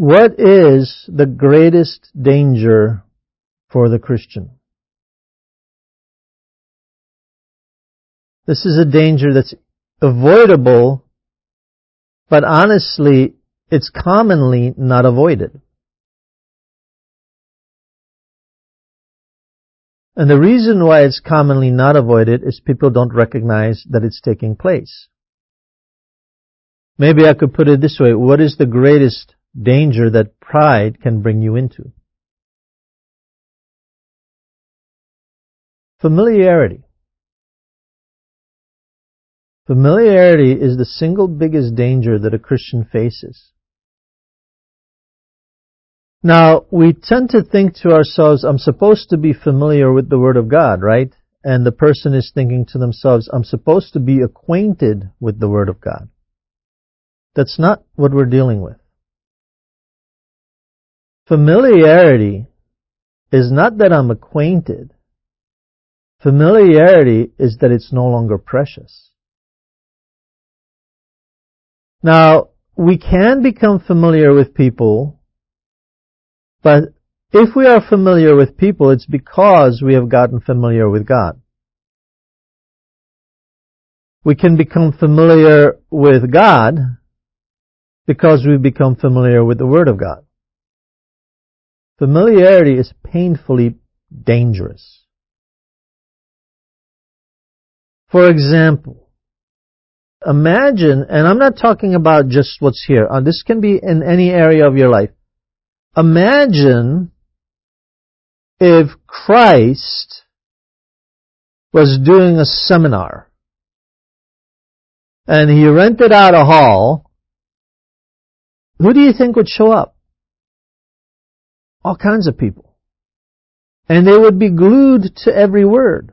What is the greatest danger for the Christian? This is a danger that's avoidable, but honestly, it's commonly not avoided. And the reason why it's commonly not avoided is people don't recognize that it's taking place. Maybe I could put it this way. What is the greatest danger that pride can bring you into? Familiarity. Familiarity is the single biggest danger that a Christian faces. Now, we tend to think to ourselves, I'm supposed to be familiar with the Word of God, right? And the person is thinking to themselves, I'm supposed to be acquainted with the Word of God. That's not what we're dealing with. Familiarity is not that I'm acquainted. Familiarity is that it's no longer precious. Now, we can become familiar with people but if we are familiar with people, it's because we have gotten familiar with God. We can become familiar with God because we've become familiar with the Word of God. Familiarity is painfully dangerous. For example, imagine, and I'm not talking about just what's here, uh, this can be in any area of your life. Imagine if Christ was doing a seminar and he rented out a hall, who do you think would show up? All kinds of people. And they would be glued to every word.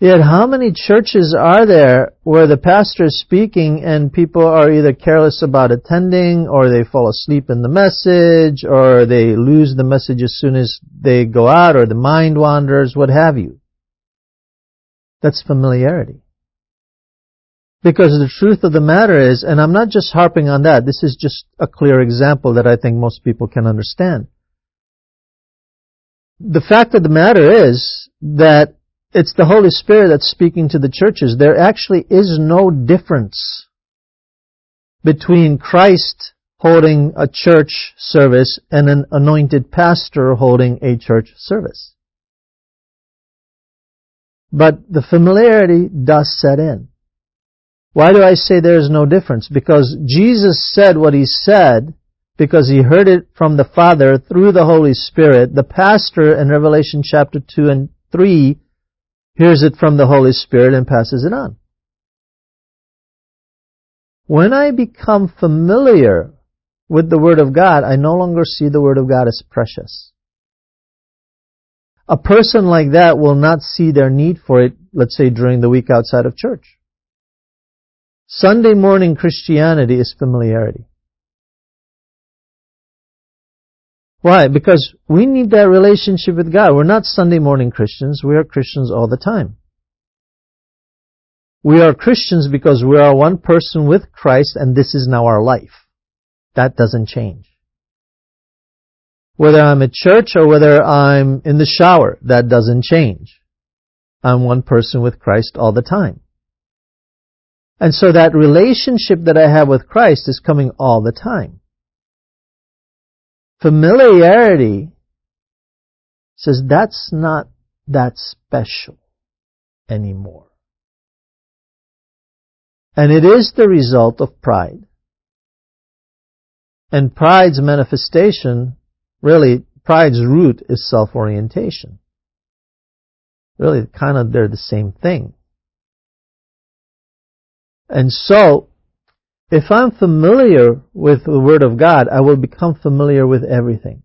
Yet how many churches are there where the pastor is speaking and people are either careless about attending or they fall asleep in the message or they lose the message as soon as they go out or the mind wanders, what have you. That's familiarity. Because the truth of the matter is, and I'm not just harping on that, this is just a clear example that I think most people can understand. The fact of the matter is that it's the Holy Spirit that's speaking to the churches. There actually is no difference between Christ holding a church service and an anointed pastor holding a church service. But the familiarity does set in. Why do I say there is no difference? Because Jesus said what he said because he heard it from the Father through the Holy Spirit. The pastor in Revelation chapter 2 and 3 hears it from the Holy Spirit and passes it on. When I become familiar with the Word of God, I no longer see the Word of God as precious. A person like that will not see their need for it, let's say during the week outside of church. Sunday morning Christianity is familiarity. Why? Because we need that relationship with God. We're not Sunday morning Christians. We are Christians all the time. We are Christians because we are one person with Christ and this is now our life. That doesn't change. Whether I'm at church or whether I'm in the shower, that doesn't change. I'm one person with Christ all the time. And so that relationship that I have with Christ is coming all the time. Familiarity says that's not that special anymore. And it is the result of pride. And pride's manifestation, really, pride's root is self-orientation. Really, kind of, they're the same thing. And so, if I'm familiar with the Word of God, I will become familiar with everything.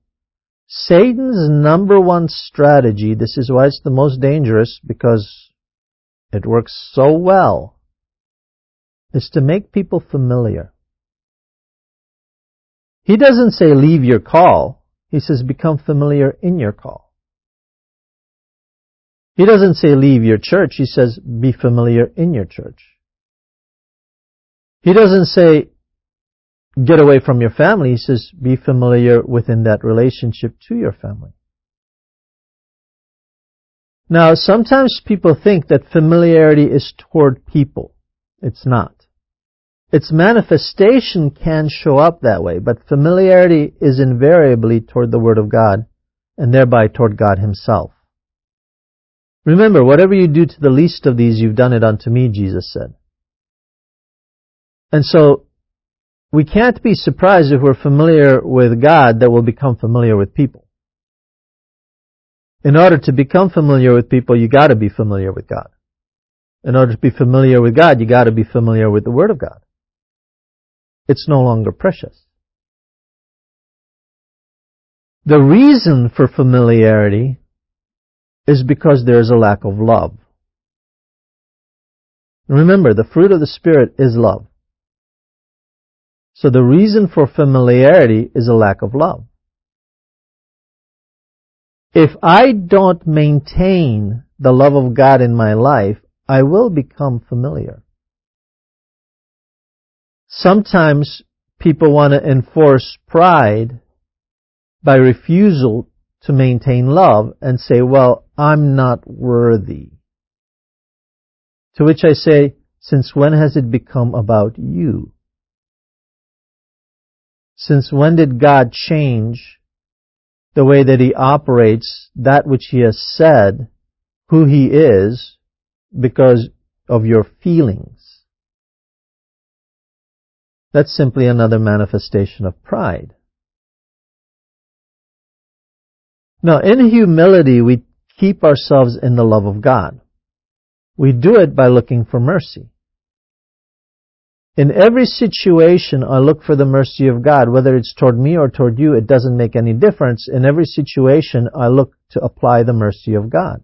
Satan's number one strategy, this is why it's the most dangerous because it works so well, is to make people familiar. He doesn't say leave your call. He says become familiar in your call. He doesn't say leave your church. He says be familiar in your church. He doesn't say, get away from your family. He says, be familiar within that relationship to your family. Now, sometimes people think that familiarity is toward people. It's not. Its manifestation can show up that way, but familiarity is invariably toward the Word of God, and thereby toward God Himself. Remember, whatever you do to the least of these, you've done it unto me, Jesus said. And so, we can't be surprised if we're familiar with God that we'll become familiar with people. In order to become familiar with people, you gotta be familiar with God. In order to be familiar with God, you gotta be familiar with the Word of God. It's no longer precious. The reason for familiarity is because there is a lack of love. Remember, the fruit of the Spirit is love. So the reason for familiarity is a lack of love. If I don't maintain the love of God in my life, I will become familiar. Sometimes people want to enforce pride by refusal to maintain love and say, well, I'm not worthy. To which I say, since when has it become about you? Since when did God change the way that He operates that which He has said, who He is, because of your feelings? That's simply another manifestation of pride. Now, in humility, we keep ourselves in the love of God. We do it by looking for mercy. In every situation, I look for the mercy of God. Whether it's toward me or toward you, it doesn't make any difference. In every situation, I look to apply the mercy of God.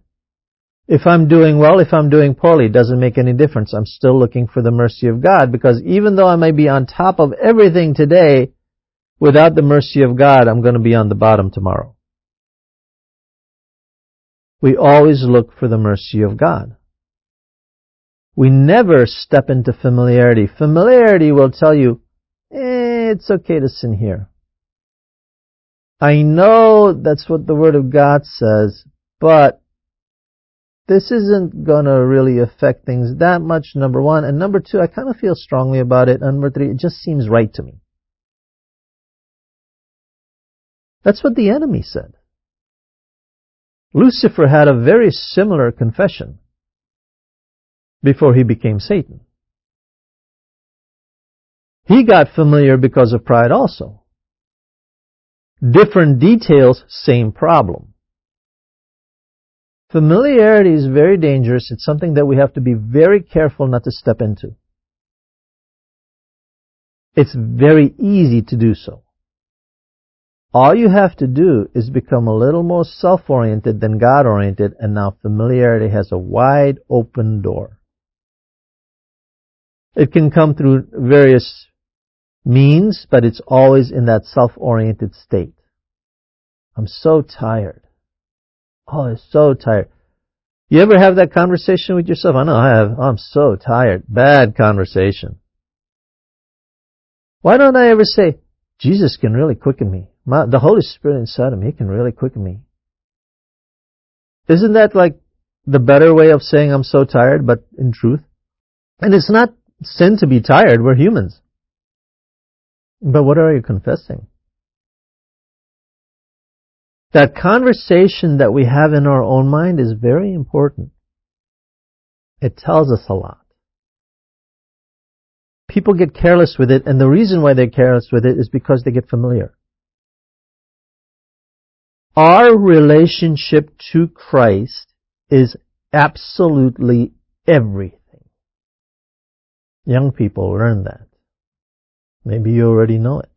If I'm doing well, if I'm doing poorly, it doesn't make any difference. I'm still looking for the mercy of God because even though I may be on top of everything today, without the mercy of God, I'm going to be on the bottom tomorrow. We always look for the mercy of God. We never step into familiarity. Familiarity will tell you, eh, it's okay to sin here. I know that's what the Word of God says, but this isn't gonna really affect things that much, number one. And number two, I kind of feel strongly about it. And number three, it just seems right to me. That's what the enemy said. Lucifer had a very similar confession before he became Satan. He got familiar because of pride also. Different details, same problem. Familiarity is very dangerous. It's something that we have to be very careful not to step into. It's very easy to do so. All you have to do is become a little more self-oriented than God-oriented, and now familiarity has a wide open door. It can come through various means, but it's always in that self-oriented state. I'm so tired. Oh, I'm so tired. You ever have that conversation with yourself? I know I have. I'm so tired. Bad conversation. Why don't I ever say, Jesus can really quicken me? My, the Holy Spirit inside of me can really quicken me. Isn't that like the better way of saying I'm so tired, but in truth? And it's not sin to be tired, we're humans. But what are you confessing? That conversation that we have in our own mind is very important. It tells us a lot. People get careless with it, and the reason why they're careless with it is because they get familiar. Our relationship to Christ is absolutely everything. Young people learn that. Maybe you already know it.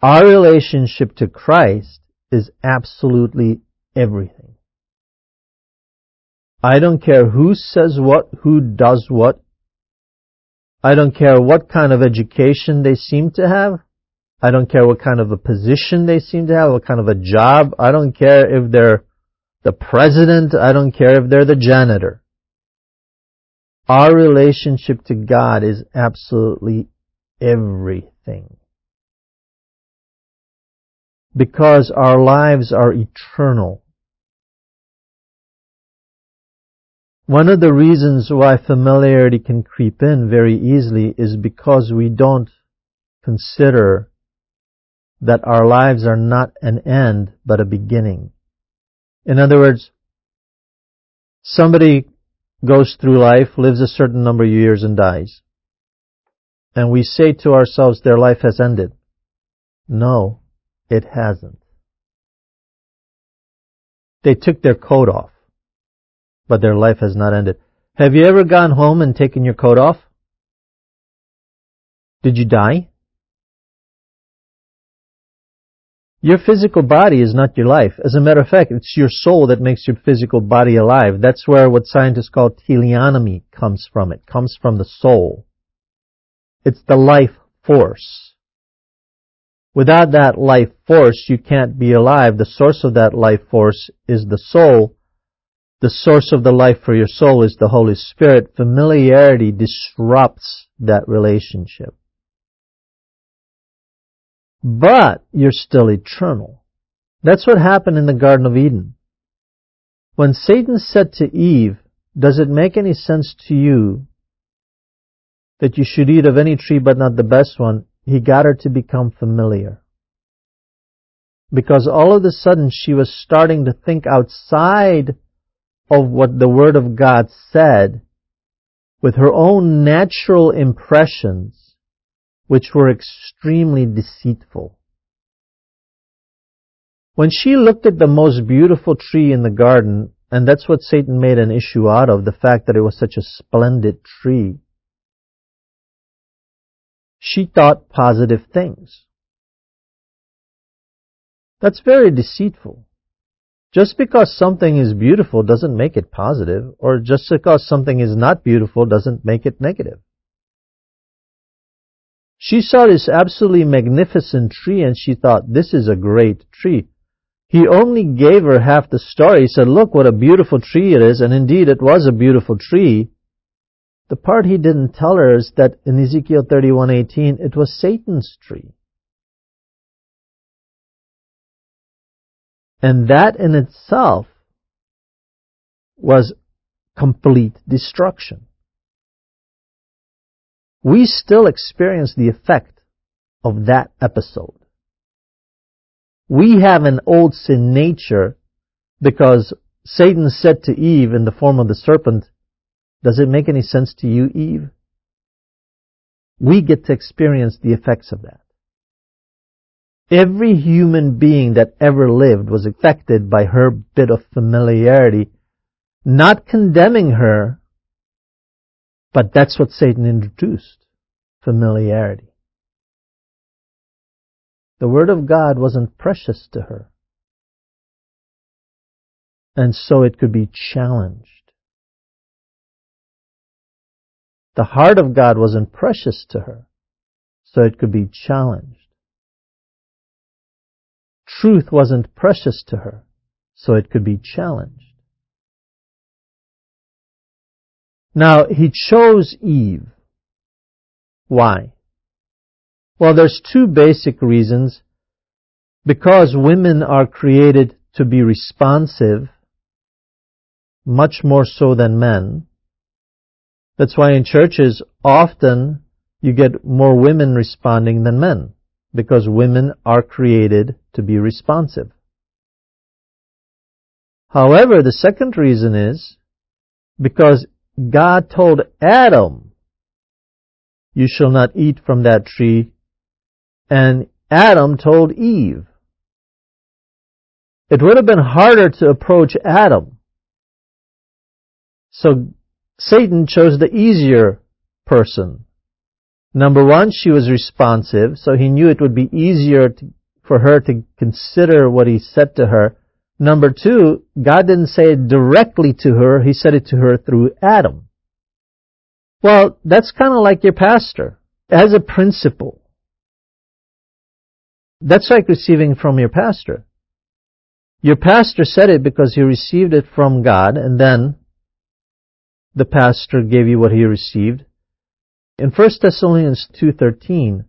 Our relationship to Christ is absolutely everything. I don't care who says what, who does what. I don't care what kind of education they seem to have. I don't care what kind of a position they seem to have, what kind of a job. I don't care if they're the president. I don't care if they're the janitor. Our relationship to God is absolutely everything. Because our lives are eternal. One of the reasons why familiarity can creep in very easily is because we don't consider that our lives are not an end, but a beginning. In other words, somebody goes through life, lives a certain number of years and dies. And we say to ourselves, their life has ended. No, it hasn't. They took their coat off, but their life has not ended. Have you ever gone home and taken your coat off? Did you die? Your physical body is not your life. As a matter of fact, it's your soul that makes your physical body alive. That's where what scientists call teleonomy comes from. It comes from the soul. It's the life force. Without that life force, you can't be alive. The source of that life force is the soul. The source of the life for your soul is the Holy Spirit. Familiarity disrupts that relationship but you're still eternal. That's what happened in the Garden of Eden. When Satan said to Eve, does it make any sense to you that you should eat of any tree but not the best one? He got her to become familiar. Because all of a sudden she was starting to think outside of what the Word of God said with her own natural impressions which were extremely deceitful. When she looked at the most beautiful tree in the garden, and that's what Satan made an issue out of, the fact that it was such a splendid tree, she thought positive things. That's very deceitful. Just because something is beautiful doesn't make it positive, or just because something is not beautiful doesn't make it negative. She saw this absolutely magnificent tree and she thought, this is a great tree. He only gave her half the story. He said, look what a beautiful tree it is. And indeed, it was a beautiful tree. The part he didn't tell her is that in Ezekiel 31:18, it was Satan's tree. And that in itself was complete destruction we still experience the effect of that episode. We have an old sin nature because Satan said to Eve in the form of the serpent, does it make any sense to you, Eve? We get to experience the effects of that. Every human being that ever lived was affected by her bit of familiarity, not condemning her, but that's what Satan introduced familiarity. The Word of God wasn't precious to her. And so it could be challenged. The heart of God wasn't precious to her, so it could be challenged. Truth wasn't precious to her, so it could be challenged. Now, he chose Eve. Why? Well, there's two basic reasons. Because women are created to be responsive, much more so than men. That's why in churches, often you get more women responding than men, because women are created to be responsive. However, the second reason is because God told Adam, you shall not eat from that tree, and Adam told Eve. It would have been harder to approach Adam. So Satan chose the easier person. Number one, she was responsive, so he knew it would be easier to, for her to consider what he said to her Number two, God didn't say it directly to her, He said it to her through Adam. Well, that's kind of like your pastor. As a principle. That's like receiving from your pastor. Your pastor said it because he received it from God, and then the pastor gave you what he received. In 1 Thessalonians 2.13,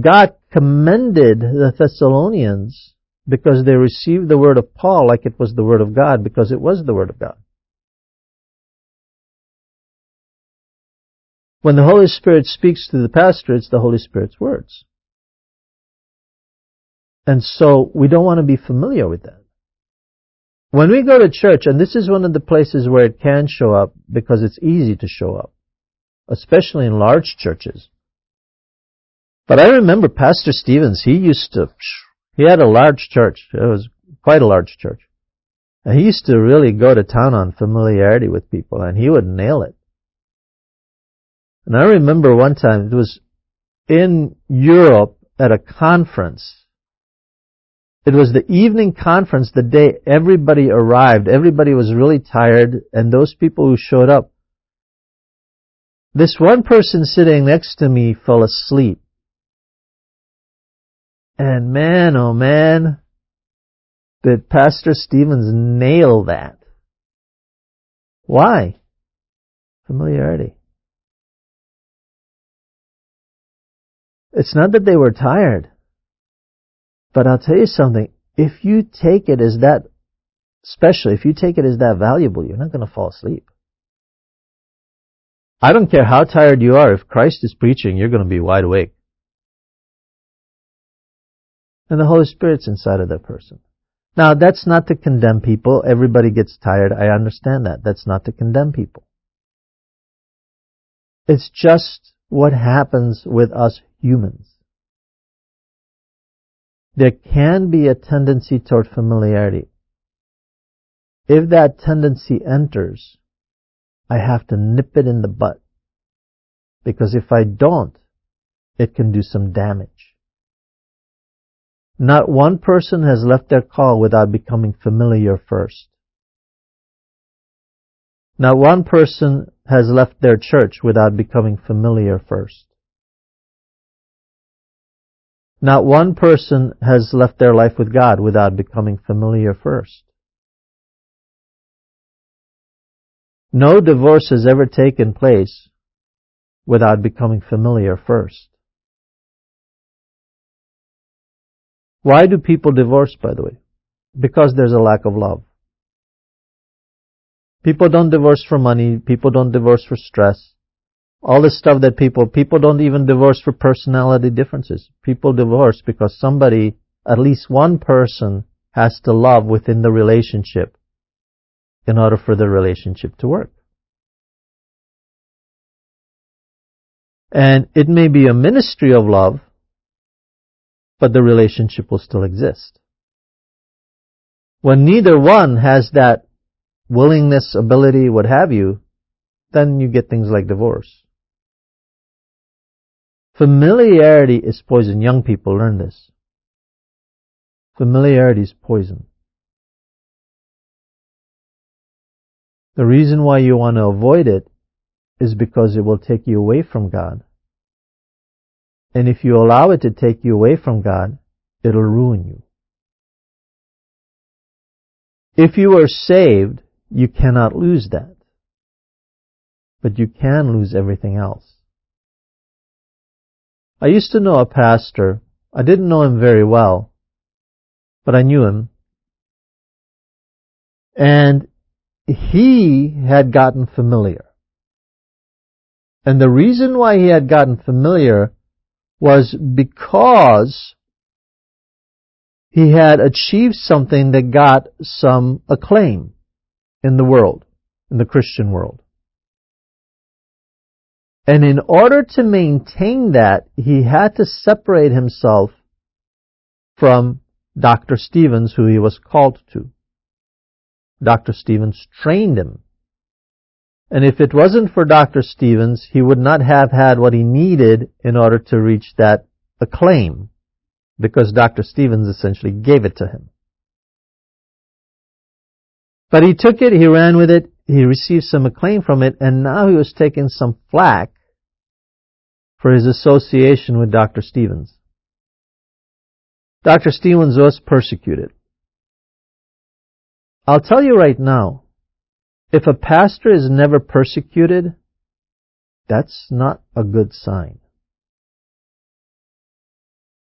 God commended the Thessalonians because they received the word of Paul like it was the word of God because it was the word of God. When the Holy Spirit speaks to the pastor, it's the Holy Spirit's words. And so we don't want to be familiar with that. When we go to church, and this is one of the places where it can show up because it's easy to show up, especially in large churches. But I remember Pastor Stevens, he used to, he had a large church. It was quite a large church. And he used to really go to town on familiarity with people, and he would nail it. And I remember one time, it was in Europe at a conference. It was the evening conference the day everybody arrived. Everybody was really tired, and those people who showed up, this one person sitting next to me fell asleep. And man, oh man, did Pastor Stevens nail that. Why? Familiarity. It's not that they were tired. But I'll tell you something. If you take it as that special, if you take it as that valuable, you're not going to fall asleep. I don't care how tired you are. If Christ is preaching, you're going to be wide awake. And the Holy Spirit's inside of that person. Now, that's not to condemn people. Everybody gets tired. I understand that. That's not to condemn people. It's just what happens with us humans. There can be a tendency toward familiarity. If that tendency enters, I have to nip it in the butt. Because if I don't, it can do some damage. Not one person has left their call without becoming familiar first. Not one person has left their church without becoming familiar first. Not one person has left their life with God without becoming familiar first. No divorce has ever taken place without becoming familiar first. Why do people divorce, by the way? Because there's a lack of love. People don't divorce for money. People don't divorce for stress. All this stuff that people, people don't even divorce for personality differences. People divorce because somebody, at least one person, has to love within the relationship in order for the relationship to work. And it may be a ministry of love, but the relationship will still exist. When neither one has that willingness, ability, what have you, then you get things like divorce. Familiarity is poison. Young people learn this. Familiarity is poison. The reason why you want to avoid it is because it will take you away from God. And if you allow it to take you away from God, it'll ruin you. If you are saved, you cannot lose that. But you can lose everything else. I used to know a pastor. I didn't know him very well, but I knew him. And he had gotten familiar. And the reason why he had gotten familiar was because he had achieved something that got some acclaim in the world, in the Christian world. And in order to maintain that, he had to separate himself from Dr. Stevens, who he was called to. Dr. Stevens trained him and if it wasn't for Dr. Stevens, he would not have had what he needed in order to reach that acclaim, because Dr. Stevens essentially gave it to him. But he took it, he ran with it, he received some acclaim from it, and now he was taking some flack for his association with Dr. Stevens. Dr. Stevens was persecuted. I'll tell you right now, if a pastor is never persecuted, That's not a good sign.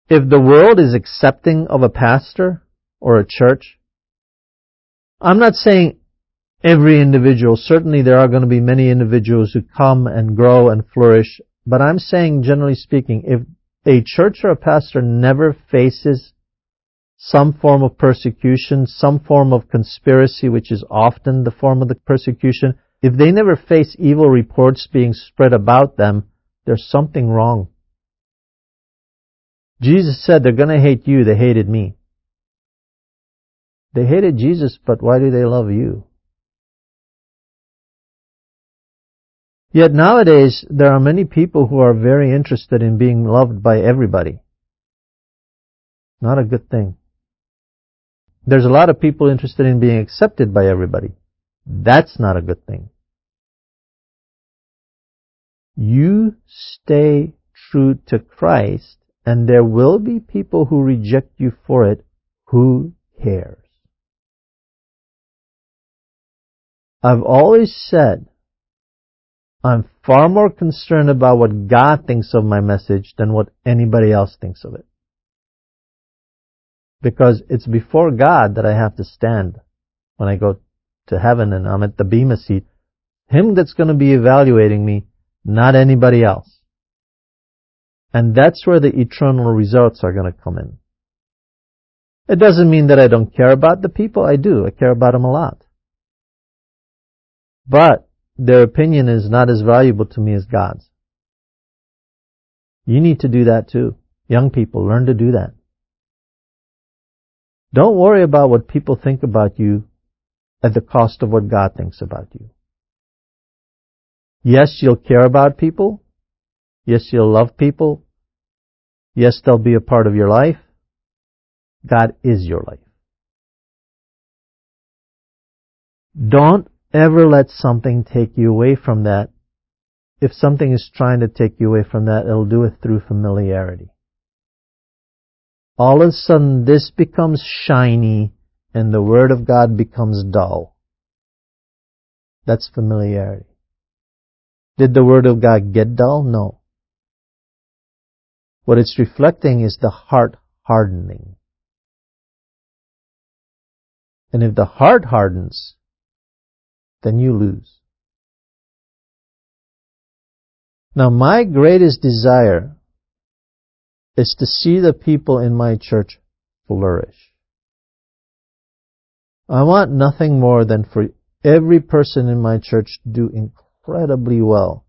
If the world is accepting of a pastor or a church, I'm not saying every individual, certainly there are going to be many individuals who come and grow and flourish, but I'm saying generally speaking, if a church or a pastor never faces some form of persecution, some form of conspiracy, which is often the form of the persecution, if they never face evil reports being spread about them, there's something wrong. Jesus said they're going to hate you, they hated me. They hated Jesus, but why do they love you? Yet nowadays, there are many people who are very interested in being loved by everybody. Not a good thing. There's a lot of people interested in being accepted by everybody. That's not a good thing. You stay true to Christ, and there will be people who reject you for it. Who cares? I've always said I'm far more concerned about what God thinks of my message than what anybody else thinks of it. Because it's before God that I have to stand when I go to heaven and I'm at the Bema seat. Him that's going to be evaluating me, not anybody else. And that's where the eternal results are going to come in. It doesn't mean that I don't care about the people. I do. I care about them a lot. But their opinion is not as valuable to me as God's. You need to do that too. Young people, learn to do that. Don't worry about what people think about you at the cost of what God thinks about you. Yes, you'll care about people. Yes, you'll love people. Yes, they'll be a part of your life. God is your life. Don't ever let something take you away from that. If something is trying to take you away from that, it'll do it through familiarity. All of a sudden, this becomes shiny and the Word of God becomes dull. That's familiarity. Did the Word of God get dull? No. What it's reflecting is the heart hardening. And if the heart hardens, then you lose. Now my greatest desire is to see the people in my church flourish. I want nothing more than for every person in my church to do incredibly well.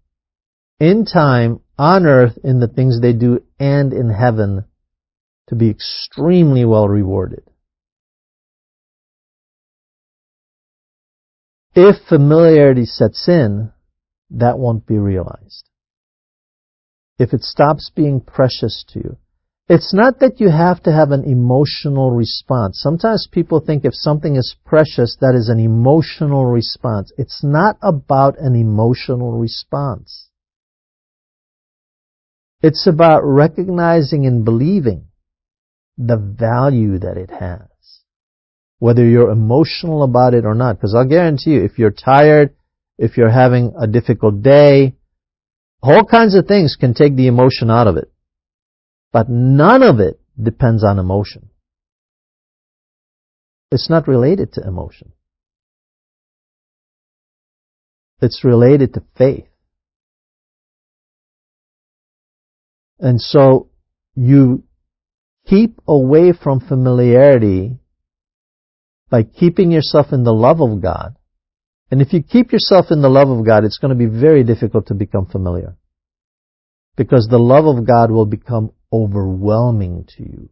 In time, on earth, in the things they do, and in heaven, to be extremely well rewarded. If familiarity sets in, that won't be realized. If it stops being precious to you, it's not that you have to have an emotional response. Sometimes people think if something is precious, that is an emotional response. It's not about an emotional response. It's about recognizing and believing the value that it has whether you're emotional about it or not. Because I'll guarantee you, if you're tired, if you're having a difficult day, all kinds of things can take the emotion out of it. But none of it depends on emotion. It's not related to emotion. It's related to faith. And so you keep away from familiarity by keeping yourself in the love of God. And if you keep yourself in the love of God, it's going to be very difficult to become familiar. Because the love of God will become overwhelming to you.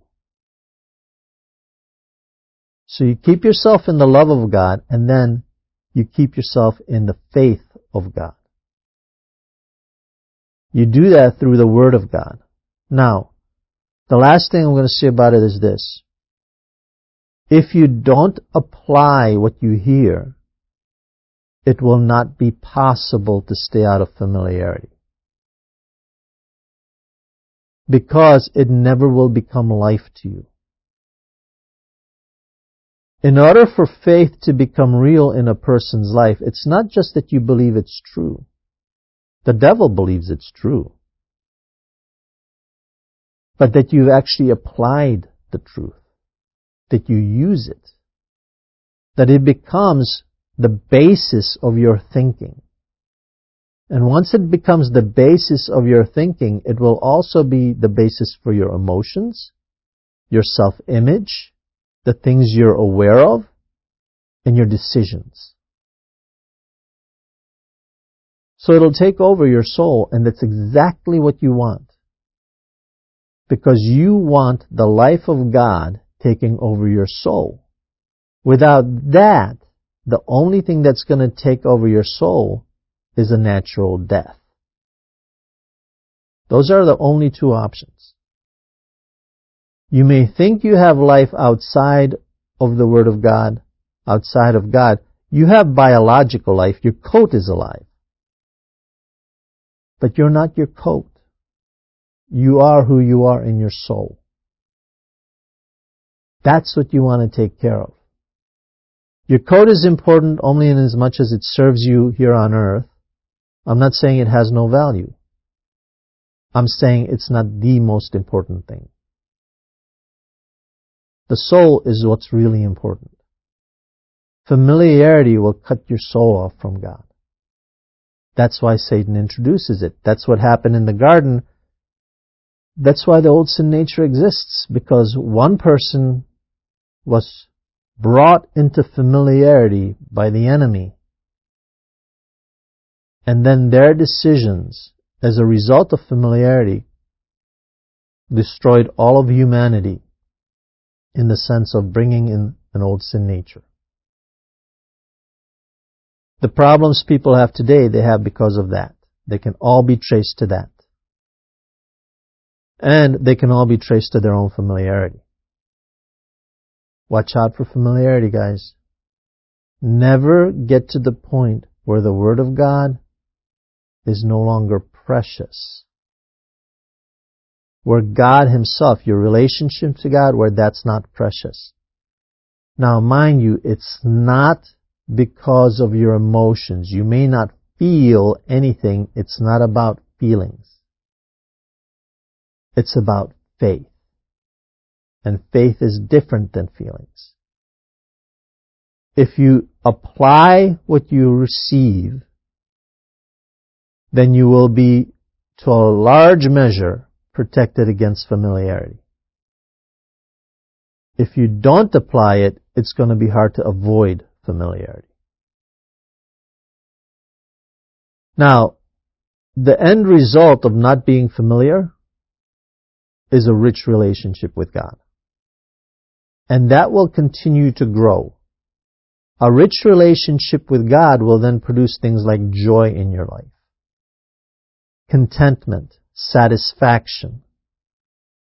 So you keep yourself in the love of God, and then you keep yourself in the faith of God. You do that through the Word of God. Now, the last thing I'm going to say about it is this. If you don't apply what you hear, it will not be possible to stay out of familiarity. Because it never will become life to you. In order for faith to become real in a person's life, it's not just that you believe it's true. The devil believes it's true. But that you've actually applied the truth. That you use it. That it becomes the basis of your thinking. And once it becomes the basis of your thinking, it will also be the basis for your emotions, your self-image, the things you're aware of, and your decisions. So it'll take over your soul, and that's exactly what you want. Because you want the life of God taking over your soul. Without that, the only thing that's going to take over your soul is a natural death. Those are the only two options. You may think you have life outside of the Word of God, outside of God. You have biological life. Your coat is alive. But you're not your coat. You are who you are in your soul. That's what you want to take care of. Your code is important only in as much as it serves you here on earth. I'm not saying it has no value. I'm saying it's not the most important thing. The soul is what's really important. Familiarity will cut your soul off from God. That's why Satan introduces it. That's what happened in the garden. That's why the old sin nature exists, because one person was brought into familiarity by the enemy. And then their decisions, as a result of familiarity, destroyed all of humanity in the sense of bringing in an old sin nature. The problems people have today, they have because of that. They can all be traced to that. And they can all be traced to their own familiarity. Watch out for familiarity, guys. Never get to the point where the Word of God is no longer precious. Where God Himself, your relationship to God, where that's not precious. Now, mind you, it's not because of your emotions. You may not feel anything. It's not about feelings. It's about faith. And faith is different than feelings. If you apply what you receive, then you will be, to a large measure, protected against familiarity. If you don't apply it, it's going to be hard to avoid familiarity. Now, the end result of not being familiar is a rich relationship with God. And that will continue to grow. A rich relationship with God will then produce things like joy in your life, contentment, satisfaction,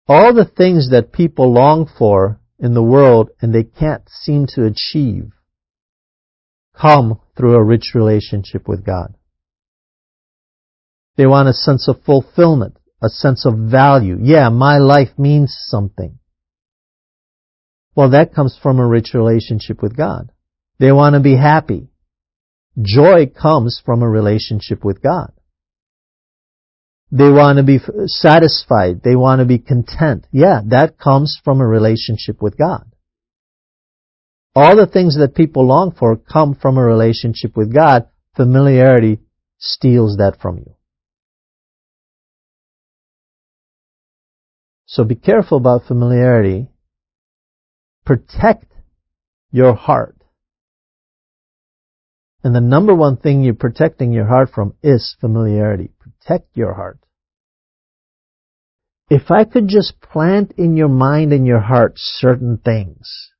all the things that people long for in the world and they can't seem to achieve come through a rich relationship with God. They want a sense of fulfillment, a sense of value. Yeah, my life means something. Well, that comes from a rich relationship with God. They want to be happy. Joy comes from a relationship with God. They want to be satisfied. They want to be content. Yeah, that comes from a relationship with God. All the things that people long for come from a relationship with God. Familiarity steals that from you. So be careful about familiarity protect your heart. And the number one thing you're protecting your heart from is familiarity. Protect your heart. If I could just plant in your mind and your heart certain things,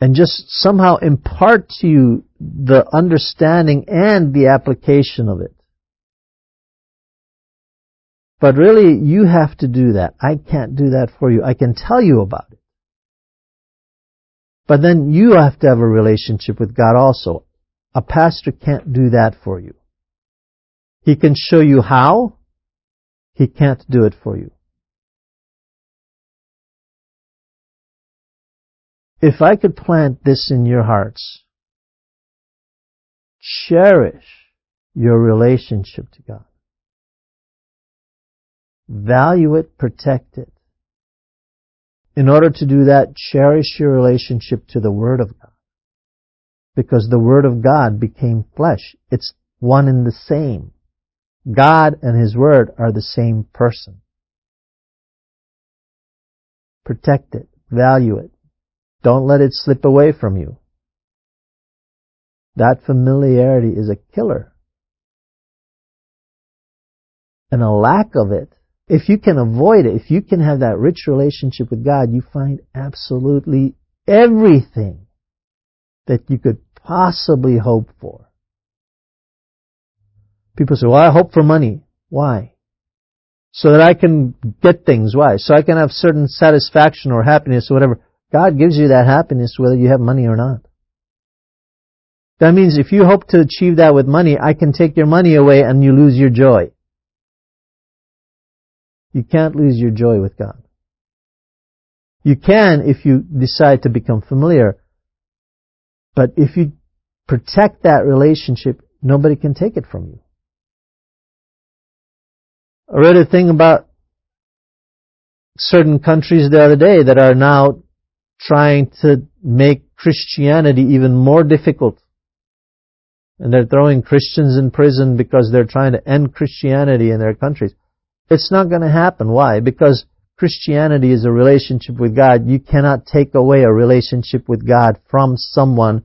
and just somehow impart to you the understanding and the application of it, but really, you have to do that. I can't do that for you. I can tell you about it. But then you have to have a relationship with God also. A pastor can't do that for you. He can show you how. He can't do it for you. If I could plant this in your hearts, cherish your relationship to God. Value it, protect it. In order to do that, cherish your relationship to the Word of God. Because the Word of God became flesh. It's one and the same. God and His Word are the same person. Protect it. Value it. Don't let it slip away from you. That familiarity is a killer. And a lack of it, if you can avoid it, if you can have that rich relationship with God, you find absolutely everything that you could possibly hope for. People say, well, I hope for money. Why? So that I can get things. Why? So I can have certain satisfaction or happiness or whatever. God gives you that happiness whether you have money or not. That means if you hope to achieve that with money, I can take your money away and you lose your joy. You can't lose your joy with God. You can if you decide to become familiar. But if you protect that relationship, nobody can take it from you. I read a thing about certain countries the other day that are now trying to make Christianity even more difficult. And they're throwing Christians in prison because they're trying to end Christianity in their countries. It's not going to happen. Why? Because Christianity is a relationship with God. You cannot take away a relationship with God from someone.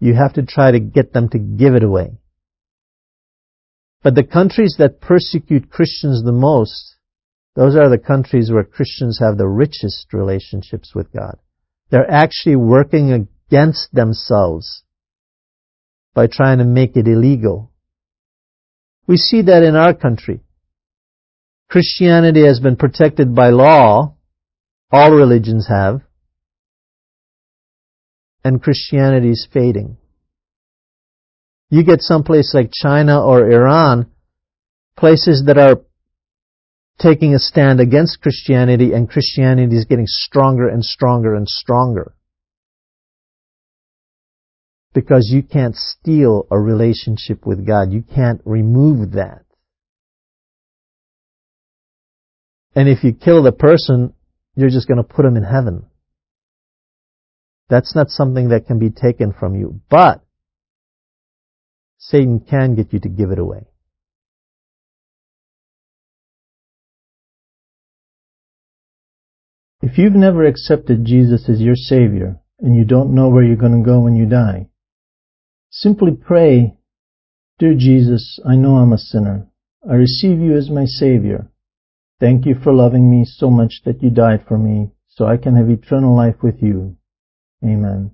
You have to try to get them to give it away. But the countries that persecute Christians the most, those are the countries where Christians have the richest relationships with God. They're actually working against themselves by trying to make it illegal. We see that in our country. Christianity has been protected by law. All religions have. And Christianity is fading. You get someplace like China or Iran, places that are taking a stand against Christianity and Christianity is getting stronger and stronger and stronger. Because you can't steal a relationship with God. You can't remove that. And if you kill the person, you're just going to put them in heaven. That's not something that can be taken from you. But Satan can get you to give it away. If you've never accepted Jesus as your Savior and you don't know where you're going to go when you die, simply pray, Dear Jesus, I know I'm a sinner. I receive you as my Savior. Thank you for loving me so much that you died for me so I can have eternal life with you. Amen.